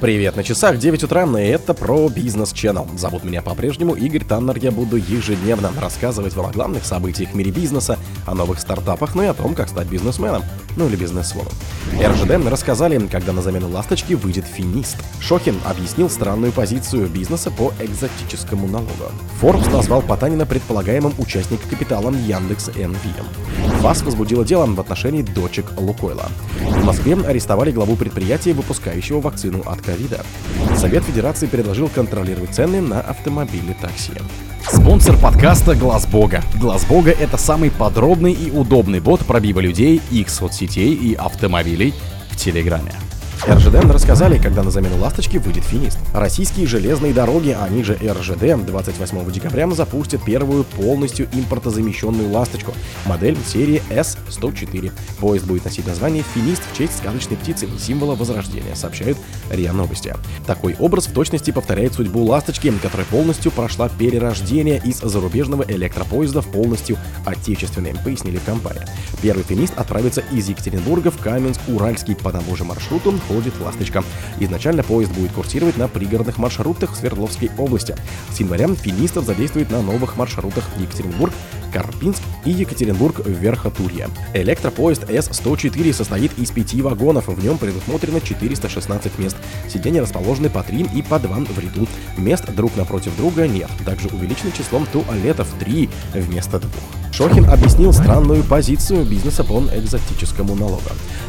Привет, на часах 9 утра, и это про бизнес Channel. Зовут меня по-прежнему Игорь Таннер, я буду ежедневно рассказывать вам о главных событиях в мире бизнеса, о новых стартапах, ну и о том, как стать бизнесменом, ну или бизнесвоном. РЖД рассказали, когда на замену «Ласточки» выйдет «Финист». Шохин объяснил странную позицию бизнеса по экзотическому налогу. Forbes назвал Потанина предполагаемым участником капиталом Яндекс НВМ. ФАС возбудила дело в отношении дочек Лукойла. В Москве арестовали главу предприятия, выпускающего вакцину от ковида. Совет Федерации предложил контролировать цены на автомобили такси. Спонсор подкаста Глаз Бога. Глаз Бога это самый подробный и удобный бот пробива людей, их соцсетей и автомобилей в Телеграме. РЖД рассказали, когда на замену «Ласточки» выйдет «Финист». Российские железные дороги, они же РЖД, 28 декабря запустят первую полностью импортозамещенную «Ласточку», модель серии S104. Поезд будет носить название «Финист» в честь сказочной птицы, символа возрождения, сообщают РИА Новости. Такой образ в точности повторяет судьбу «Ласточки», которая полностью прошла перерождение из зарубежного электропоезда в полностью отечественный, пояснили в компании. Первый «Финист» отправится из Екатеринбурга в Каменск-Уральский по тому же маршруту, ходит «Ласточка». Изначально поезд будет курсировать на пригородных маршрутах в Свердловской области. С января финистов задействует на новых маршрутах Екатеринбург, Карпинск и Екатеринбург-Верхотурье. Электропоезд С-104 состоит из пяти вагонов, в нем предусмотрено 416 мест. Сиденья расположены по 3 и по 2 в ряду. Мест друг напротив друга нет. Также увеличено числом туалетов 3 вместо двух. Шохин объяснил странную позицию бизнеса по экзотическому налогу.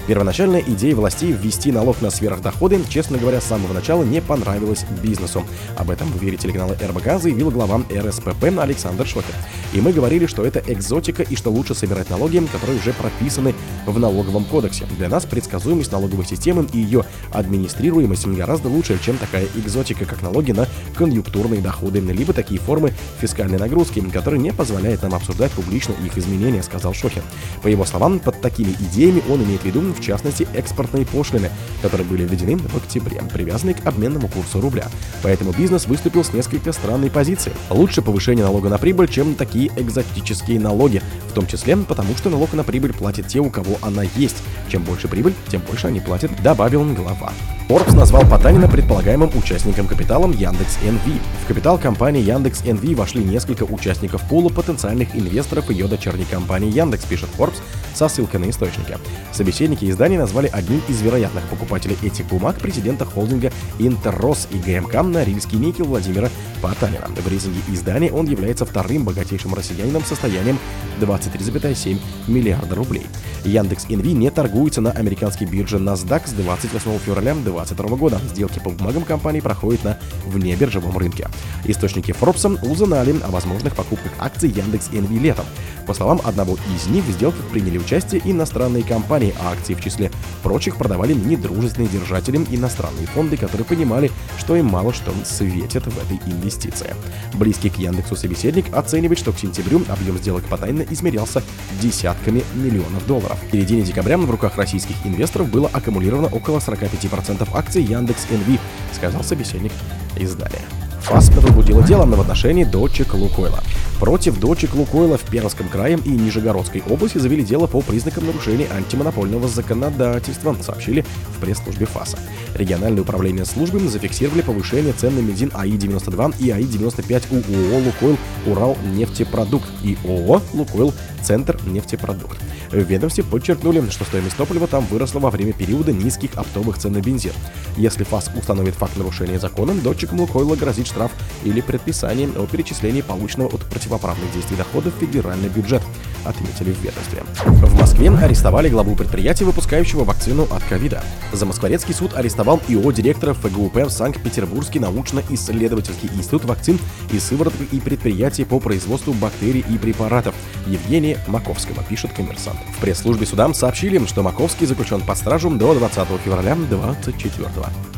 Первоначальная идея властей ввести налог на сверхдоходы, честно говоря, с самого начала не понравилась бизнесу. Об этом в эфире телеканала РБК заявил глава РСПП Александр Шохин. И мы говорили, что это экзотика и что лучше собирать налоги, которые уже прописаны в налоговом кодексе. Для нас предсказуемость налоговой системы и ее администрируемость гораздо лучше, чем такая экзотика, как налоги на конъюнктурные доходы, либо такие формы фискальной нагрузки, которые не позволяют нам обсуждать публично их изменения, сказал Шохин. По его словам, под такими идеями он имеет в виду, в частности, экспортные пошлины, которые были введены в октябре, привязанные к обменному курсу рубля. Поэтому бизнес выступил с несколько странной позиции. Лучше повышение налога на прибыль, чем такие экзотические налоги, в том числе потому, что налог на прибыль платят те, у кого она есть. Чем больше прибыль, тем больше они платят, добавил глава. Forbes назвал Потанина предполагаемым участником капиталом Яндекс НВ. В капитал компании Яндекс НВ вошли несколько участников пула потенциальных инвесторов ее дочерней компании Яндекс, пишет Forbes со ссылкой на источники. Собеседники издания назвали одним из вероятных покупателей этих бумаг президента холдинга Интеррос и ГМК Норильский никель Владимира Потанина. В рейтинге издания он является вторым богатейшим россиянином с состоянием 23,7 миллиарда рублей. Яндекс Инви не торгуется на американской бирже NASDAQ с 28 февраля 2022 года. Сделки по бумагам компании проходят на внебиржевом рынке. Источники Forbes узнали о возможных покупках акций Яндекс Инви летом. По словам одного из них, в сделках приняли участие иностранные компании, а акции в числе прочих продавали недружественные держатели иностранные фонды, которые понимали, что им мало что светит в этой инвестиции. Близкий к Яндексу собеседник оценивает, что к сентябрю объем сделок по тайно измерялся десятками миллионов долларов. В середине декабря в руках российских инвесторов было аккумулировано около 45% акций Яндекс НВ, сказал собеседник издания. ФАС возбудила дело в отношении дочек Лукойла. Против дочек Лукойла в Пермском крае и Нижегородской области завели дело по признакам нарушения антимонопольного законодательства, сообщили в пресс-службе ФАСа. Региональное управление службы зафиксировали повышение цен на бензин АИ-92 и АИ-95 у ООО «Лукойл Урал нефтепродукт» и ООО «Лукойл Центр нефтепродукт». В ведомстве подчеркнули, что стоимость топлива там выросла во время периода низких оптовых цен на бензин. Если ФАС установит факт нарушения закона, датчикам Лукойла грозит штраф или предписание о перечислении полученного от противоправных действий доходов в федеральный бюджет, отметили в ведомстве. В Москве арестовали главу предприятия, выпускающего вакцину от ковида. Замоскворецкий суд арестовал ИО директора ФГУП Санкт-Петербургский научно-исследовательский институт вакцин и сывороток и предприятий по производству бактерий и препаратов Евгения Маковского, пишет коммерсант. В пресс-службе судам сообщили, что Маковский заключен под стражу до 20 февраля 2024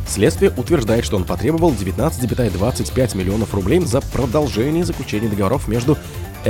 Следствие утверждает, что он потребовал 19,25 миллионов рублей за продолжение заключения договоров между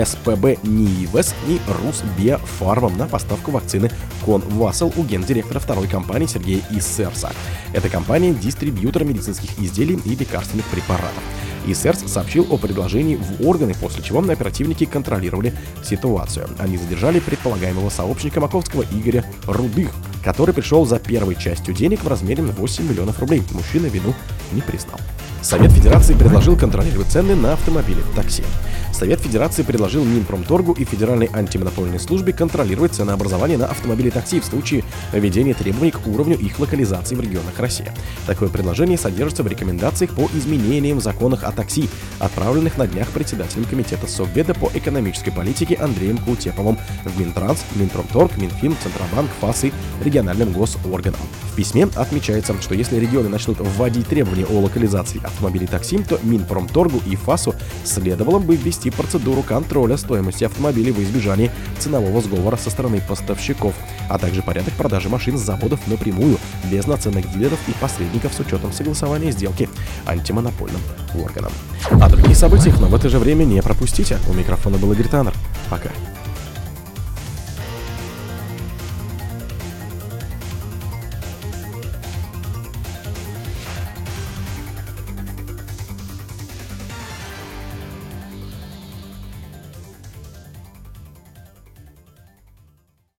СПБ НИИВЭС и Русбиофармом на поставку вакцины Конвасл у гендиректора второй компании Сергея Иссерса. Эта компания – дистрибьютор медицинских изделий и лекарственных препаратов. ИСРС сообщил о предложении в органы, после чего оперативники контролировали ситуацию. Они задержали предполагаемого сообщника Маковского Игоря Рудых, который пришел за первой частью денег в размере 8 миллионов рублей. Мужчина вину не признал. Совет Федерации предложил контролировать цены на автомобили такси. Совет Федерации предложил Минпромторгу и Федеральной антимонопольной службе контролировать ценообразование на автомобили такси в случае введения требований к уровню их локализации в регионах России. Такое предложение содержится в рекомендациях по изменениям в законах о такси, отправленных на днях председателем Комитета Совбеда по экономической политике Андреем Кутеповым в Минтранс, Минпромторг, Минфин, Центробанк, ФАС и региональным госорганам. В письме отмечается, что если регионы начнут вводить требования о локализации автомобилей такси, то Минпромторгу и ФАСу следовало бы ввести процедуру контроля стоимости автомобилей в избежании ценового сговора со стороны поставщиков, а также порядок продажи машин с заводов напрямую, без наценок дилеров и посредников с учетом согласования сделки антимонопольным органом. А другие события, но в это же время не пропустите. У микрофона был Игорь Таннер. Пока.